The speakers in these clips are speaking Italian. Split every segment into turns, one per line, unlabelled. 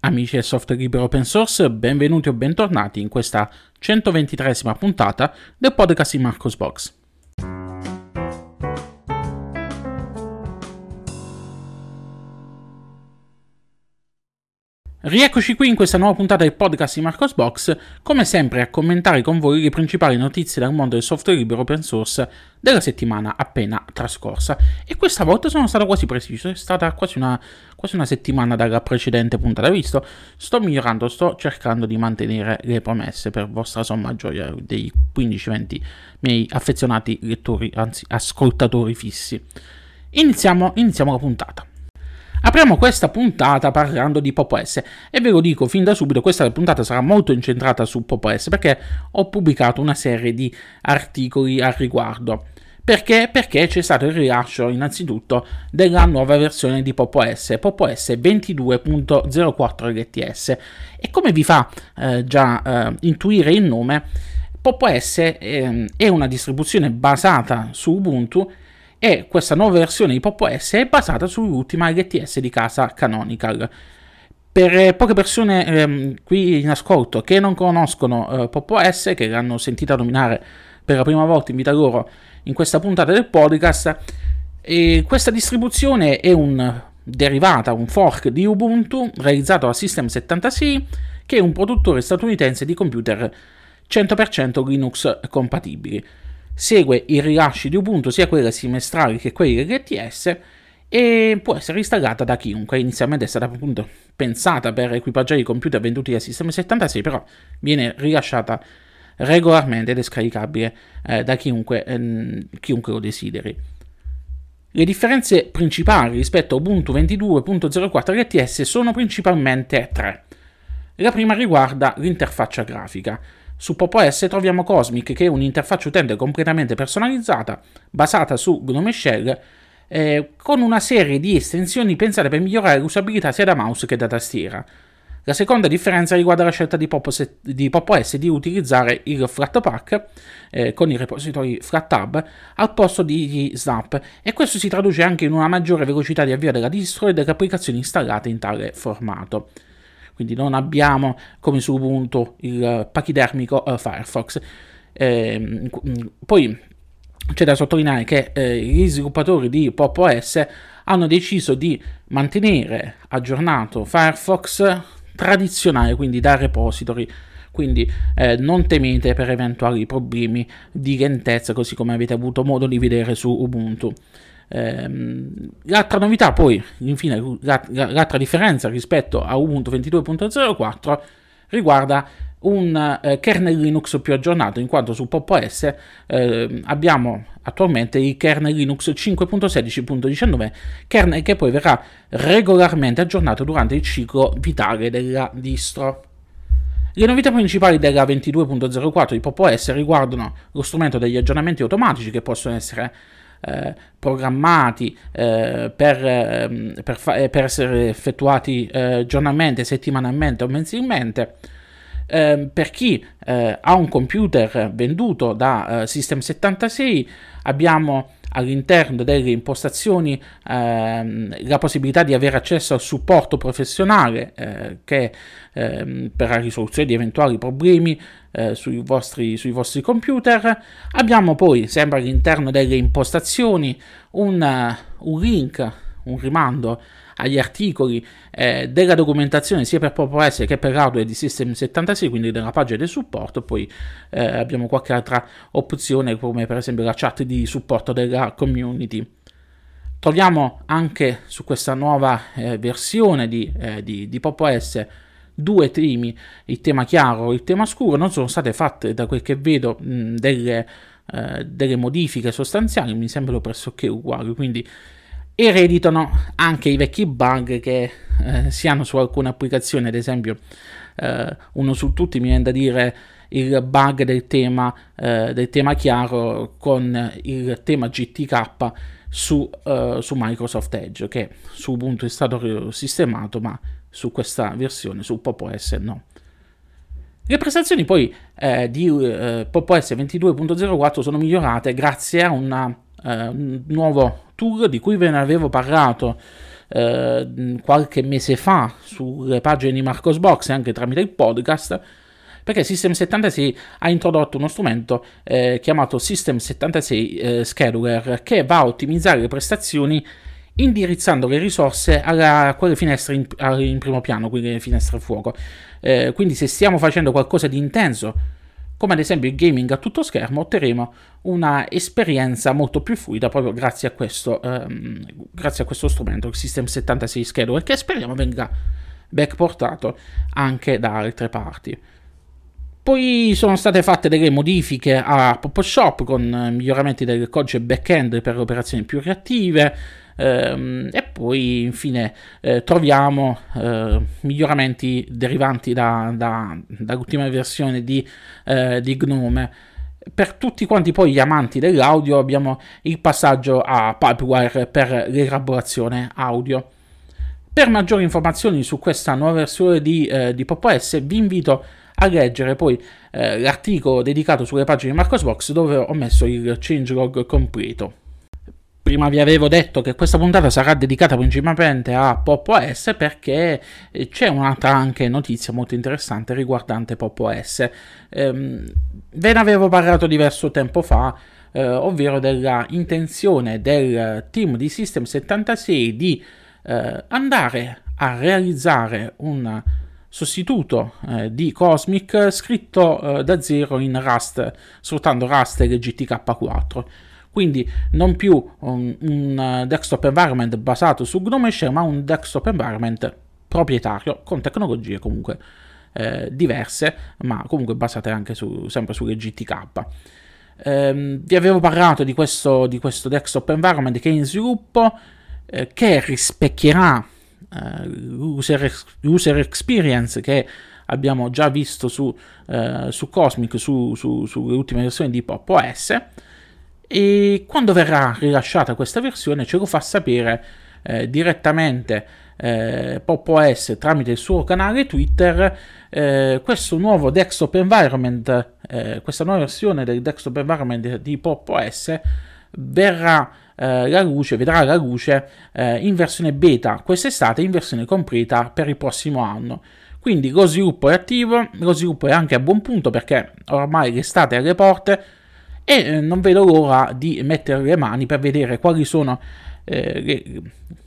Amici del software libero open source, benvenuti o bentornati in questa 123esima puntata del podcast di Marcos Box. Rieccoci qui in questa nuova puntata del podcast di Marcos Box, come sempre a commentare con voi le principali notizie dal mondo del software libero open source della settimana appena trascorsa. E questa volta sono stato quasi preciso, è stata quasi una, quasi una settimana dalla precedente puntata. Visto, sto migliorando, sto cercando di mantenere le promesse per vostra somma gioia dei 15-20 miei affezionati lettori, anzi ascoltatori fissi. Iniziamo, iniziamo la puntata. Apriamo questa puntata parlando di PopOS e ve lo dico fin da subito, questa puntata sarà molto incentrata su PopOS perché ho pubblicato una serie di articoli al riguardo. Perché? Perché c'è stato il rilascio innanzitutto della nuova versione di PopOS, PopOS 22.04 LTS e come vi fa eh, già eh, intuire il nome, PopOS eh, è una distribuzione basata su Ubuntu e questa nuova versione di Pop OS è basata sull'ultima LTS di casa Canonical. Per eh, poche persone ehm, qui in ascolto che non conoscono eh, Pop OS, che l'hanno sentita nominare per la prima volta in vita loro in questa puntata del podcast, e questa distribuzione è un derivata, un fork di Ubuntu realizzato da System76, che è un produttore statunitense di computer 100% Linux compatibili segue i rilasci di Ubuntu, sia quelli semestrali che quelli LTS, e può essere installata da chiunque. Inizialmente è stata appunto pensata per equipaggiare i computer venduti da Sistema 76, però viene rilasciata regolarmente ed è scaricabile eh, da chiunque, ehm, chiunque lo desideri. Le differenze principali rispetto a Ubuntu 22.04 LTS sono principalmente tre. La prima riguarda l'interfaccia grafica. Su PopOS troviamo Cosmic, che è un'interfaccia utente completamente personalizzata, basata su Gnome Shell, eh, con una serie di estensioni pensate per migliorare l'usabilità sia da mouse che da tastiera. La seconda differenza riguarda la scelta di PopOS di, PopOS di utilizzare il Flatpak eh, con i repository FlatHub al posto di Snap e questo si traduce anche in una maggiore velocità di avvio della distro e delle applicazioni installate in tale formato quindi non abbiamo come su Ubuntu il pachidermico uh, Firefox. Eh, poi c'è da sottolineare che eh, gli sviluppatori di Pop OS hanno deciso di mantenere aggiornato Firefox tradizionale, quindi da repository. Quindi eh, non temete per eventuali problemi di lentezza, così come avete avuto modo di vedere su Ubuntu. Ehm, l'altra novità, poi, infine, l'altra differenza rispetto a Ubuntu 22.04 riguarda un eh, kernel Linux più aggiornato, in quanto su Pop OS eh, abbiamo attualmente il kernel Linux 5.16.19, kernel che poi verrà regolarmente aggiornato durante il ciclo vitale della distro. Le novità principali della 22.04 di Pop OS riguardano lo strumento degli aggiornamenti automatici che possono essere eh, programmati eh, per, ehm, per, fa- eh, per, essere effettuati eh, giornalmente, settimanalmente o mensilmente. Eh, per chi eh, ha un computer venduto da System 76 abbiamo all'interno delle impostazioni ehm, la possibilità di avere accesso al supporto professionale eh, che, ehm, per la risoluzione di eventuali problemi eh, sui, vostri, sui, vostri, computer. Abbiamo poi, sempre all'interno delle impostazioni, un, un link, un rimando agli articoli eh, della documentazione sia per PopOS che per hardware di System 76, quindi della pagina del supporto, poi eh, abbiamo qualche altra opzione come per esempio la chat di supporto della community. Troviamo anche su questa nuova eh, versione di, eh, di, di PopOS due temi, il tema chiaro e il tema scuro, non sono state fatte da quel che vedo mh, delle, eh, delle modifiche sostanziali, mi sembrano pressoché uguali, quindi ereditano anche i vecchi bug che eh, si hanno su alcune applicazioni, ad esempio eh, uno su tutti mi viene da dire il bug del tema, eh, del tema chiaro con il tema GTK su, uh, su, Microsoft Edge che su Ubuntu è stato sistemato ma su questa versione su Pop OS no. Le prestazioni poi eh, di eh, Pop OS 22.04 sono migliorate grazie a una, eh, nuovo tool di cui ve ne avevo parlato eh, qualche mese fa sulle pagine di Marcosbox e anche tramite il podcast perché System 76 ha introdotto uno strumento eh, chiamato System 76 eh, Scheduler che va a ottimizzare le prestazioni indirizzando le risorse a quelle finestre in, in, primo piano, quindi le finestre a fuoco. Eh, quindi se stiamo facendo qualcosa di intenso, come ad esempio il gaming a tutto schermo, otterremo una esperienza molto più fluida proprio grazie a questo, ehm, grazie a questo strumento, il System 76 Scheduler, che speriamo venga backportato anche da altre parti. Poi sono state fatte delle modifiche a Photoshop con miglioramenti del codice back-end per operazioni più reattive e poi infine eh, troviamo eh, miglioramenti derivanti da, da, dall'ultima versione di, eh, di Gnome per tutti quanti poi gli amanti dell'audio abbiamo il passaggio a Pipewire per l'elaborazione audio. Per maggiori informazioni su questa nuova versione di, eh, di Pop OS vi invito a leggere poi eh, l'articolo dedicato sulle pagine di Marcosbox dove ho messo il changelog completo. Prima vi avevo detto che questa puntata sarà dedicata principalmente a Pop OS perché eh, c'è un'altra anche notizia molto interessante riguardante Pop OS. Ehm, ve ne avevo parlato diverso tempo fa, eh, ovvero della intenzione del team di System 76 di eh, andare a realizzare un sostituto eh, di Cosmic scritto eh, da zero in Rust, sfruttando Rust e GTK4. Quindi non più un, un desktop environment basato su GNOME Shell, ma un desktop environment proprietario con tecnologie comunque eh, diverse, ma comunque basate anche su, sempre sulle GTK. Eh, vi avevo parlato di questo, di questo desktop environment che è in sviluppo, eh, che rispecchierà uh, user, user, experience che abbiamo già visto su, uh, su Cosmic, su, sulle ultime versioni di Pop OS. E quando verrà rilasciata questa versione ce lo fa sapere eh, direttamente eh, Pop OS tramite il suo canale Twitter. Eh, questo nuovo desktop environment, eh, questa nuova versione del desktop environment di Pop OS verrà eh, la luce, vedrà la luce eh, in versione beta quest'estate in versione completa per il prossimo anno. Quindi lo sviluppo è attivo, lo sviluppo è anche a buon punto perché ormai l'estate è alle porte e eh, non vedo l'ora di mettere le mani per vedere quali sono eh, le,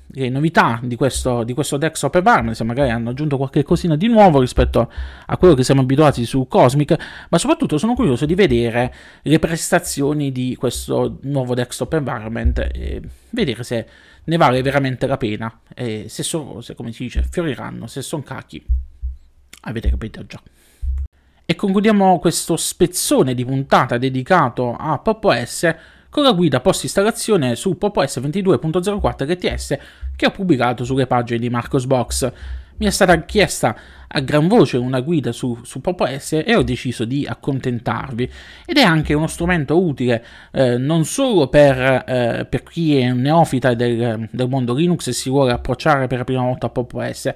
le novità di questo, di questo desktop environment, se magari hanno aggiunto qualche cosina di nuovo rispetto a quello che siamo abituati su Cosmic, ma soprattutto sono curioso di vedere le prestazioni di questo nuovo desktop environment e vedere se ne vale veramente la pena. E se sono rose, come si dice, fioriranno, se sono cacchi, avete capito già. E concludiamo questo spezzone di puntata dedicato a Pop OS con la guida post installazione su PopOS 22.04 LTS che ho pubblicato sulle pagine di Marcosbox. Mi è stata chiesta a gran voce una guida su, su PopOS e ho deciso di accontentarvi. Ed è anche uno strumento utile eh, non solo per, eh, per, chi è un neofita del, del mondo Linux e si vuole approcciare per la prima volta a PopOS,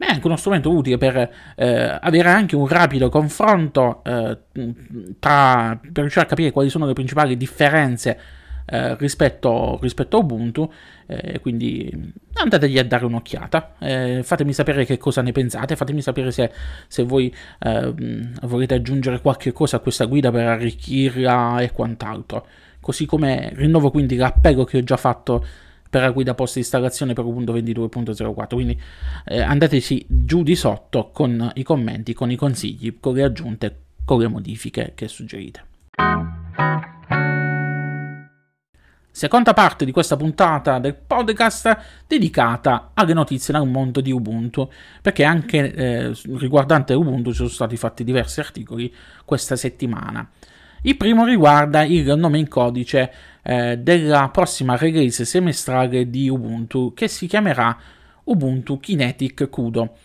ma è anche uno strumento utile per eh, avere anche un rapido confronto eh, tra, per riuscire a capire quali sono le principali differenze eh, rispetto, rispetto, a Ubuntu, eh, quindi andategli a dare un'occhiata, eh, fatemi sapere che cosa ne pensate, fatemi sapere se, se voi ehm, volete aggiungere qualche cosa a questa guida per arricchirla e quant'altro, così come rinnovo quindi l'appello che ho già fatto per la guida post installazione per Ubuntu 22.04 quindi eh, andateci giù di sotto con i commenti, con i consigli, con le aggiunte, con le modifiche che suggerite. Seconda parte di questa puntata del podcast dedicata alle notizie dal mondo di Ubuntu, perché anche eh, riguardante Ubuntu ci sono stati fatti diversi articoli questa settimana. Il primo riguarda il nome in codice eh, della prossima release semestrale di Ubuntu che si chiamerà Ubuntu Kinetic Kudo.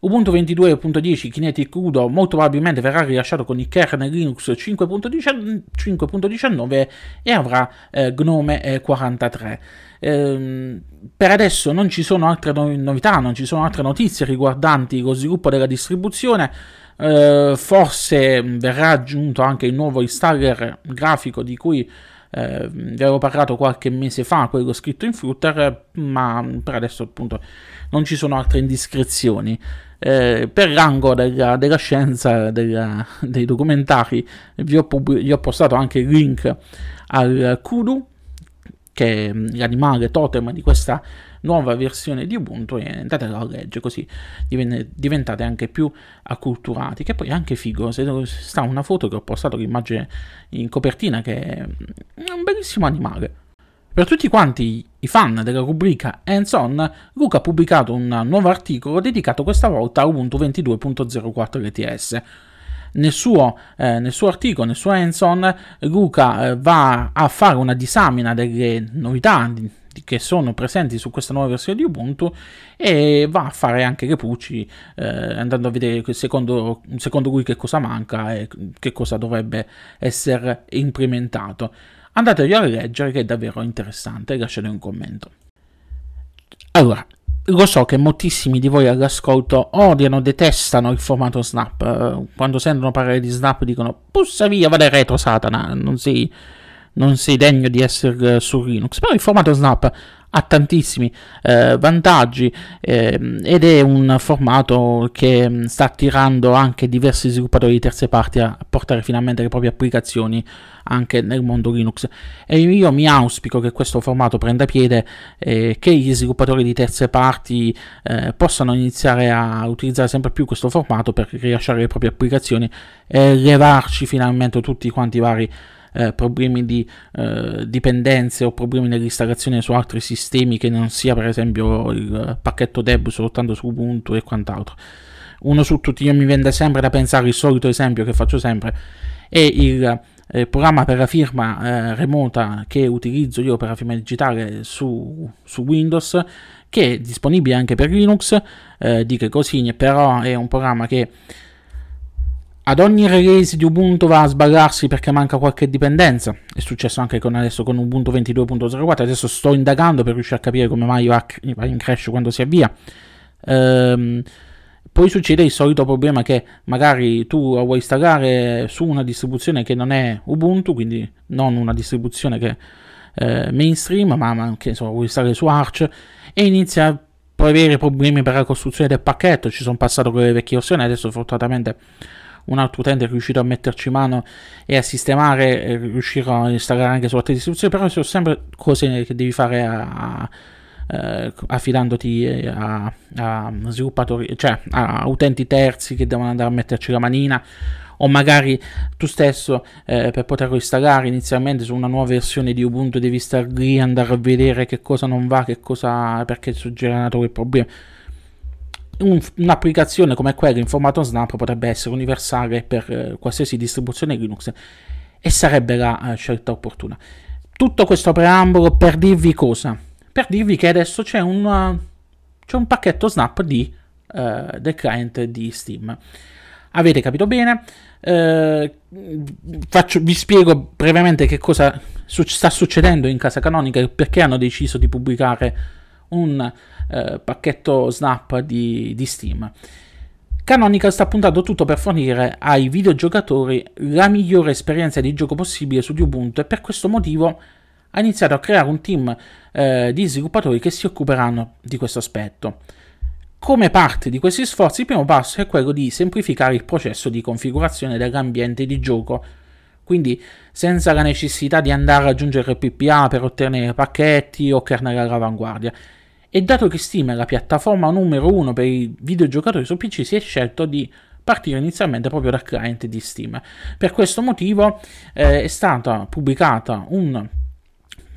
Ubuntu 22.10 Kinetic Kudo molto probabilmente verrà rilasciato con il kernel Linux 5.19 e avrà eh, Gnome 43. Eh, per adesso non ci sono altre novità, non ci sono altre notizie riguardanti lo sviluppo della distribuzione. Uh, forse verrà aggiunto anche il nuovo installer grafico di cui Eh, vi avevo parlato qualche mese fa, quello scritto in Flutter, ma per adesso appunto non ci sono altre indiscrezioni. Eh, per rango della, della scienza, della, dei documentari, vi ho, pub- vi ho, postato anche il link al Kudu, che è l'animale totem di questa nuova versione di Ubuntu e andatela a leggere così diventate anche più acculturati che poi è anche figo se sta una foto che ho postato l'immagine in copertina che è un bellissimo animale per tutti quanti i fan della rubrica Hands On, Luca ha pubblicato un nuovo articolo dedicato questa volta a Ubuntu 22.04 LTS. Nel suo, eh, nel suo, articolo, nel suo hands-on, Luca eh, va a fare una disamina delle novità che sono presenti su questa nuova versione di Ubuntu e va a fare anche le pucci, eh, andando a vedere secondo, secondo lui che cosa manca e che cosa dovrebbe essere implementato. Andatevi a leggere che è davvero interessante, lasciate un commento. Allora, lo so che moltissimi di voi all'ascolto odiano, detestano il formato Snap. Eh, quando sentono parlare di Snap dicono pussa via, vada retro Satana, non sei, non sei degno di essere su Linux. Però il formato Snap ha tantissimi eh, vantaggi eh, ed è un formato che mm, sta attirando anche diversi sviluppatori di terze parti a portare finalmente le proprie applicazioni anche nel mondo Linux e io mi auspico che questo formato prenda piede e che gli sviluppatori di terze parti eh, possano iniziare a utilizzare sempre più questo formato per rilasciare le proprie applicazioni e levarci finalmente tutti quanti i vari eh, problemi di eh, dipendenze o problemi nell'installazione su altri sistemi che non sia per esempio il pacchetto deb soltanto su Ubuntu e quant'altro. Uno su tutti, io mi vende sempre da pensare il solito esempio che faccio sempre, è il eh, programma per la firma eh, remota che utilizzo io per la firma digitale su, su Windows, che è disponibile anche per Linux, eh, di che così, però è un programma che ad ogni release di Ubuntu va a sbagliarsi perché manca qualche dipendenza. È successo anche con, adesso con Ubuntu 22.04. Adesso sto indagando per riuscire a capire come mai va, in crash quando si avvia. Ehm, poi succede il solito problema che magari tu vuoi installare su una distribuzione che non è Ubuntu, quindi non una distribuzione che eh, mainstream, ma, ma che so, vuoi installare su Arch e inizia a avere problemi per la costruzione del pacchetto. Ci sono passato con le vecchie versioni, adesso fortunatamente un altro utente è riuscito a metterci mano e a sistemare, riuscirò a installare anche su altre distribuzioni, però sono sempre cose che devi fare a, a eh, affidandoti a, a, sviluppatori, cioè a utenti terzi che devono andare a metterci la manina o magari tu stesso eh, per poterlo installare inizialmente su una nuova versione di Ubuntu devi stare lì andare a vedere che cosa non va, che cosa perché generato quel problema un, un'applicazione come quella in formato Snap potrebbe essere universale per eh, qualsiasi distribuzione Linux e sarebbe la eh, scelta opportuna. Tutto questo preambolo per dirvi cosa? Per dirvi che adesso c'è un, uh, c'è un pacchetto Snap di, uh, del client di Steam. Avete capito bene? Eh, faccio, vi spiego brevemente che cosa su- sta succedendo in casa canonica e perché hanno deciso di pubblicare un eh, pacchetto Snap di, di Steam. Canonical sta puntando tutto per fornire ai videogiocatori la migliore esperienza di gioco possibile su Ubuntu e per questo motivo ha iniziato a creare un team eh, di sviluppatori che si occuperanno di questo aspetto. Come parte di questi sforzi, il primo passo è quello di semplificare il processo di configurazione dell'ambiente di gioco, quindi senza la necessità di andare ad aggiungere PPA per ottenere pacchetti o kernel all'avanguardia. E dato che Steam è la piattaforma numero uno per i videogiocatori su PC, si è scelto di partire inizialmente proprio dal client di Steam. Per questo motivo eh, è stata pubblicata un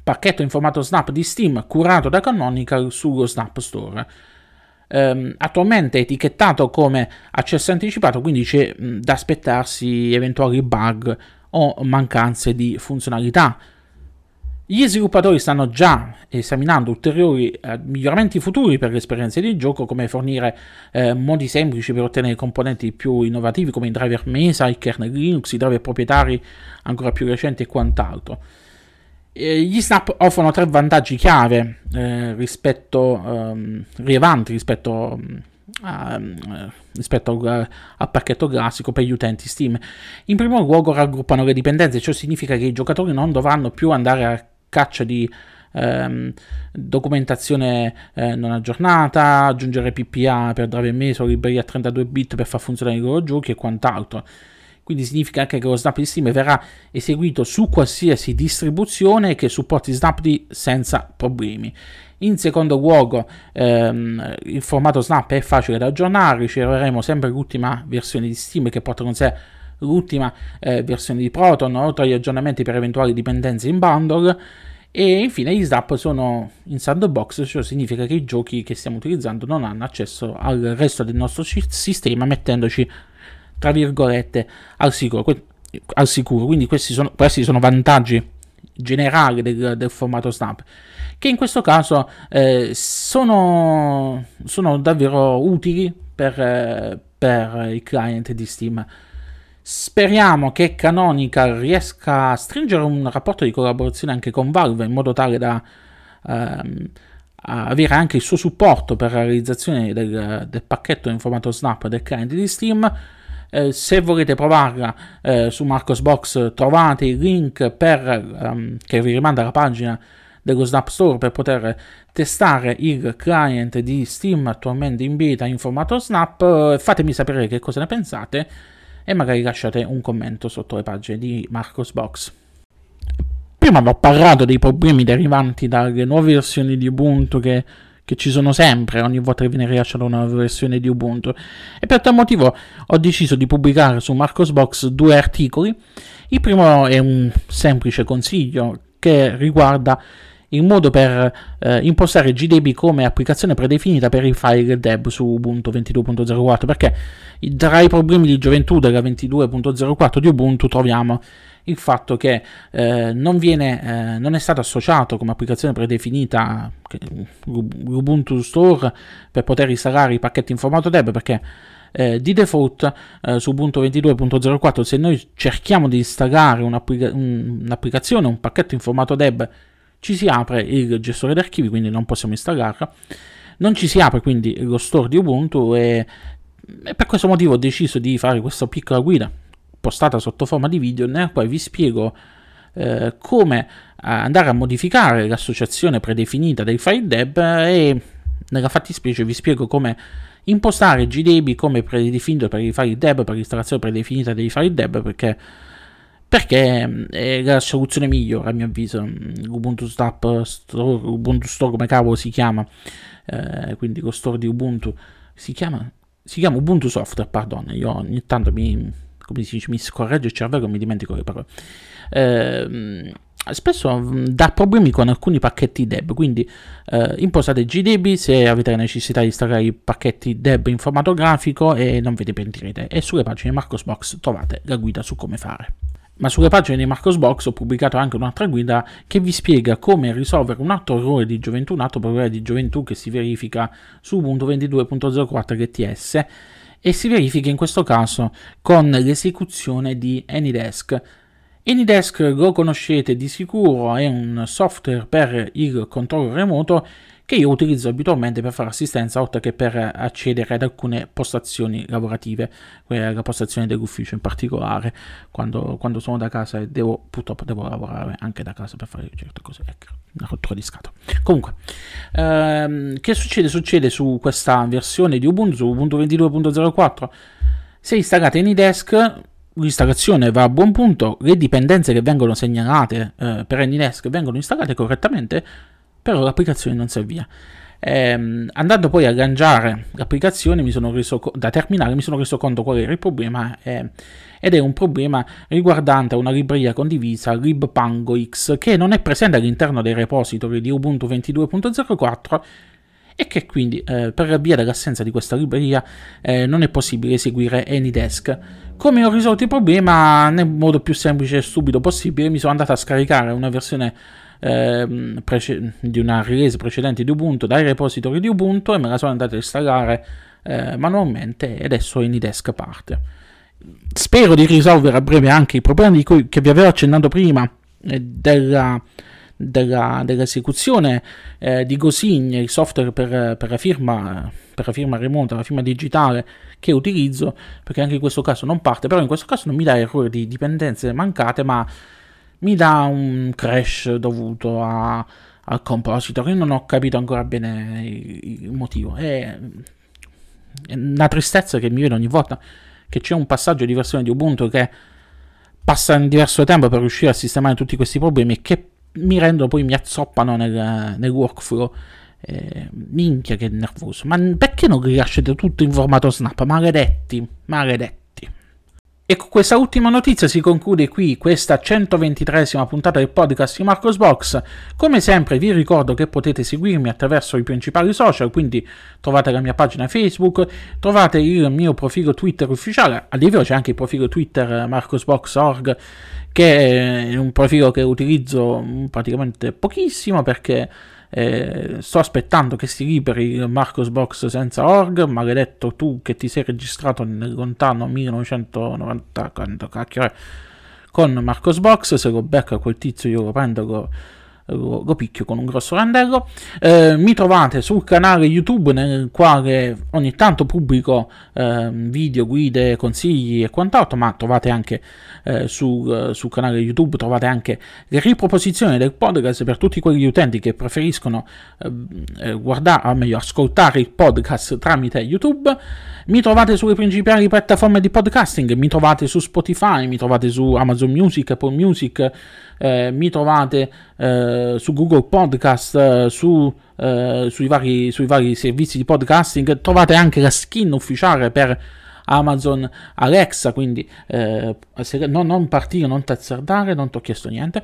pacchetto in formato Snap di Steam curato da Canonical sullo Snap Store. Um, attualmente è etichettato come accesso anticipato, quindi c'è mh, da aspettarsi eventuali bug o mancanze di funzionalità gli sviluppatori stanno già esaminando ulteriori eh, miglioramenti futuri per le esperienze di gioco, come fornire eh, modi semplici per ottenere componenti più innovativi come i driver Mesa, i kernel Linux, i driver proprietari ancora più recenti e quant'altro. E gli Snap offrono tre vantaggi chiave eh, rispetto, ehm, rilevanti rispetto a, rispetto al, al pacchetto classico per gli utenti Steam. In primo luogo raggruppano le dipendenze, ciò significa che i giocatori non dovranno più andare a caccia di ehm, documentazione eh, non aggiornata, aggiungere PPA per drive meso, libreria a 32 bit per far funzionare i loro giochi e quant'altro. Quindi significa anche che lo Snap di Steam verrà eseguito su qualsiasi distribuzione che supporti Snapd senza problemi. In secondo luogo, ehm, il formato Snap è facile da aggiornare, riceveremo sempre l'ultima versione di Steam che porta con sé l'ultima eh, versione di Proton, oltre agli aggiornamenti per eventuali dipendenze in bundle. E infine gli snap sono in sandbox, ciò significa che i giochi che stiamo utilizzando non hanno accesso al resto del nostro sistema, mettendoci tra virgolette al sicuro. Al sicuro. Quindi questi sono, questi sono vantaggi generali del, del, formato Snap, che in questo caso eh, sono, sono, davvero utili per, eh, per il client di Steam. Speriamo che Canonical riesca a stringere un rapporto di collaborazione anche con Valve in modo tale da ehm, avere anche il suo supporto per la realizzazione del, del, pacchetto in formato Snap del client di Steam. Eh, se volete provarla eh, su Marcosbox trovate il link per, ehm, che vi rimanda alla pagina dello Snap Store per poter testare il client di Steam attualmente in beta in formato Snap. Fatemi sapere che cosa ne pensate e magari lasciate un commento sotto le pagine di Marcos Box. Prima vi ho parlato dei problemi derivanti dalle nuove versioni di Ubuntu che, che ci sono sempre ogni volta che viene rilasciata una nuova versione di Ubuntu e per tal motivo ho deciso di pubblicare su Marcos Box due articoli. Il primo è un semplice consiglio che riguarda il modo per eh, impostare GDB come applicazione predefinita per i file deb su Ubuntu 22.04 perché tra i problemi di gioventù della 22.04 di Ubuntu troviamo il fatto che eh, non, viene, eh, non è stato associato come applicazione predefinita l'Ubuntu Store per poter installare i pacchetti in formato deb perché eh, di default eh, su Ubuntu 22.04 se noi cerchiamo di installare un'applica- un'applicazione, un pacchetto in formato deb ci si apre il gestore d'archivi, quindi non possiamo installarla. Non ci si apre quindi lo store di Ubuntu e, e per questo motivo ho deciso di fare questa piccola guida postata sotto forma di video nella quale vi spiego eh, come andare a modificare l'associazione predefinita dei file deb e nella fattispecie vi spiego come impostare GDB come predefinito per i file deb per l'installazione predefinita dei file deb perché perché mm, è la soluzione migliore a mio avviso. Mm, Ubuntu Store, Ubuntu Store come cavolo si chiama? Eh, quindi lo store di Ubuntu si chiama, si chiama Ubuntu Software pardon io ogni tanto mi, come si dice, mi scorregge il cervello e mi dimentico le parole. Eh, spesso mm, dà problemi con alcuni pacchetti deb quindi eh, impostate GDB se avete la necessità di installare i pacchetti deb in formato grafico e non ve ne pentirete e sulle pagine Marcosbox trovate la guida su come fare ma sulle pagine di Marcosbox ho pubblicato anche un'altra guida che vi spiega come risolvere un altro errore di gioventù, un altro problema di gioventù che si verifica su Ubuntu 22.04 LTS e si verifica in questo caso con l'esecuzione di Anydesk. Anydesk lo conoscete di sicuro, è un software per il controllo remoto che io utilizzo abitualmente per fare assistenza oltre che per accedere ad alcune postazioni lavorative, la postazione dell'ufficio in particolare, quando, quando sono da casa e devo, purtroppo devo lavorare anche da casa per fare certe cose, ecco, una rottura di scatola. Comunque, ehm, che succede? Succede su questa versione di Ubuntu, Ubuntu 22.04, se installate AnyDesk l'installazione va a buon punto, le dipendenze che vengono segnalate eh, per AnyDesk vengono installate correttamente, però l'applicazione non avvia. Ehm, andando poi a lanciare l'applicazione reso da terminale mi sono reso conto qual era il problema eh, ed è un problema riguardante una libreria condivisa libpangox che non è presente all'interno dei repository di Ubuntu 22.04 e che quindi eh, per via dell'assenza di questa libreria eh, non è possibile eseguire AnyDesk. Come ho risolto il problema nel modo più semplice e stupido possibile mi sono andato a scaricare una versione Ehm, prece- di una release precedente di Ubuntu dai repository di Ubuntu e me la sono andata a installare eh, manualmente e adesso Anydesk parte. Spero di risolvere a breve anche i problemi cui, che vi avevo accennato prima eh, della, della, dell'esecuzione eh, di Gosign, il software per, per, la firma, per la firma remota, la firma digitale che utilizzo, perché anche in questo caso non parte, però in questo caso non mi dà errori di dipendenze mancate, ma mi dà un crash dovuto a, al compositor. Io non ho capito ancora bene il, motivo. È, è una tristezza che mi viene ogni volta che c'è un passaggio di versione di Ubuntu che passa in diverso tempo per riuscire a sistemare tutti questi problemi e che mi rendono poi mi azzoppano nel, nel workflow. Eh, minchia che nervoso. Ma perché non rilasciate tutto in formato snap? Maledetti, maledetti. E con questa ultima notizia si conclude qui questa 123esima puntata del podcast di Marcos Box. Come sempre vi ricordo che potete seguirmi attraverso i principali social, quindi trovate la mia pagina Facebook, trovate il mio profilo Twitter ufficiale, a livello c'è anche il profilo Twitter marcosbox.org che è un profilo che utilizzo praticamente pochissimo perché eh, sto aspettando che si liberi il Marcosbox senza org, maledetto tu che ti sei registrato nel lontano 1990, quando cacchio è, con Marcosbox, se lo becca quel tizio io lo prendo, lo, lo, lo picchio con un grosso randello. Eh, mi trovate sul canale YouTube nel quale ogni tanto pubblico eh, video, guide, consigli e quant'altro, ma trovate anche eh, sul, sul, canale YouTube, trovate anche le riproposizioni del podcast per tutti quegli utenti che preferiscono ehm, eh, guardare, o meglio ascoltare il podcast tramite YouTube. Mi trovate sulle principali piattaforme di podcasting, mi trovate su Spotify, mi trovate su Amazon Music, Apple Music, eh, mi trovate eh, su Google Podcast, eh, su, eh, sui, vari, sui vari servizi di podcasting, trovate anche la skin ufficiale per Amazon Alexa, quindi eh, no, non partire, non tazzardare, non ti ho chiesto niente.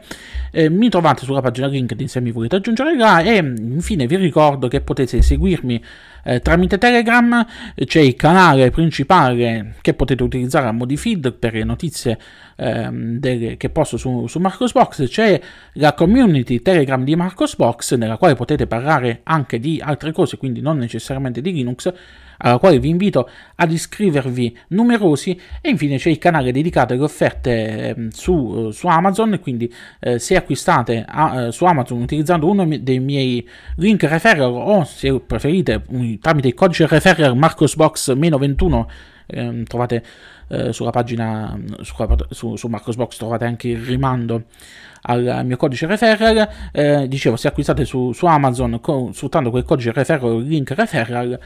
Eh, mi trovate sulla pagina LinkedIn se mi volete aggiungere là e infine vi ricordo che potete seguirmi eh, tramite Telegram, c'è il canale principale che potete utilizzare a Modifeed per le notizie ehm, delle, che posto su, su Marcosbox, c'è la community Telegram di Marcosbox nella quale potete parlare anche di altre cose, quindi non necessariamente di Linux alla quale vi invito ad iscrivervi numerosi e infine c'è il canale dedicato alle offerte ehm, su, su Amazon, quindi eh, se acquistate a, eh, su Amazon utilizzando uno dei miei link referral o se preferite tramite il codice referral marcosbox-21 eh, trovate eh, sulla pagina sulla, su, su Marcosbox trovate anche il rimando al mio codice referral. Eh, dicevo se acquistate su, su Amazon con, sfruttando quel codice referral link referral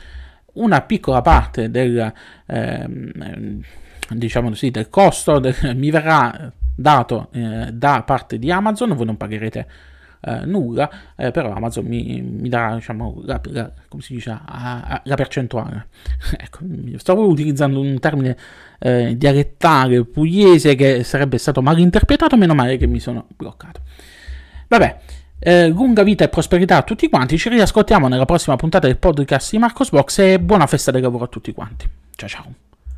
una piccola parte del, eh, diciamo così, del costo del, mi verrà dato eh, da parte di Amazon, voi non pagherete eh, nulla, eh, però Amazon mi, mi darà, diciamo, la, la, come si dice, la, la percentuale. ecco, stavo utilizzando un termine eh, dialettale pugliese che sarebbe stato mal interpretato, meno male che mi sono bloccato. Vabbè, eh, lunga vita e prosperità a tutti quanti. Ci riascoltiamo nella prossima puntata del podcast di Marcos Box e buona festa del lavoro a tutti quanti. Ciao ciao.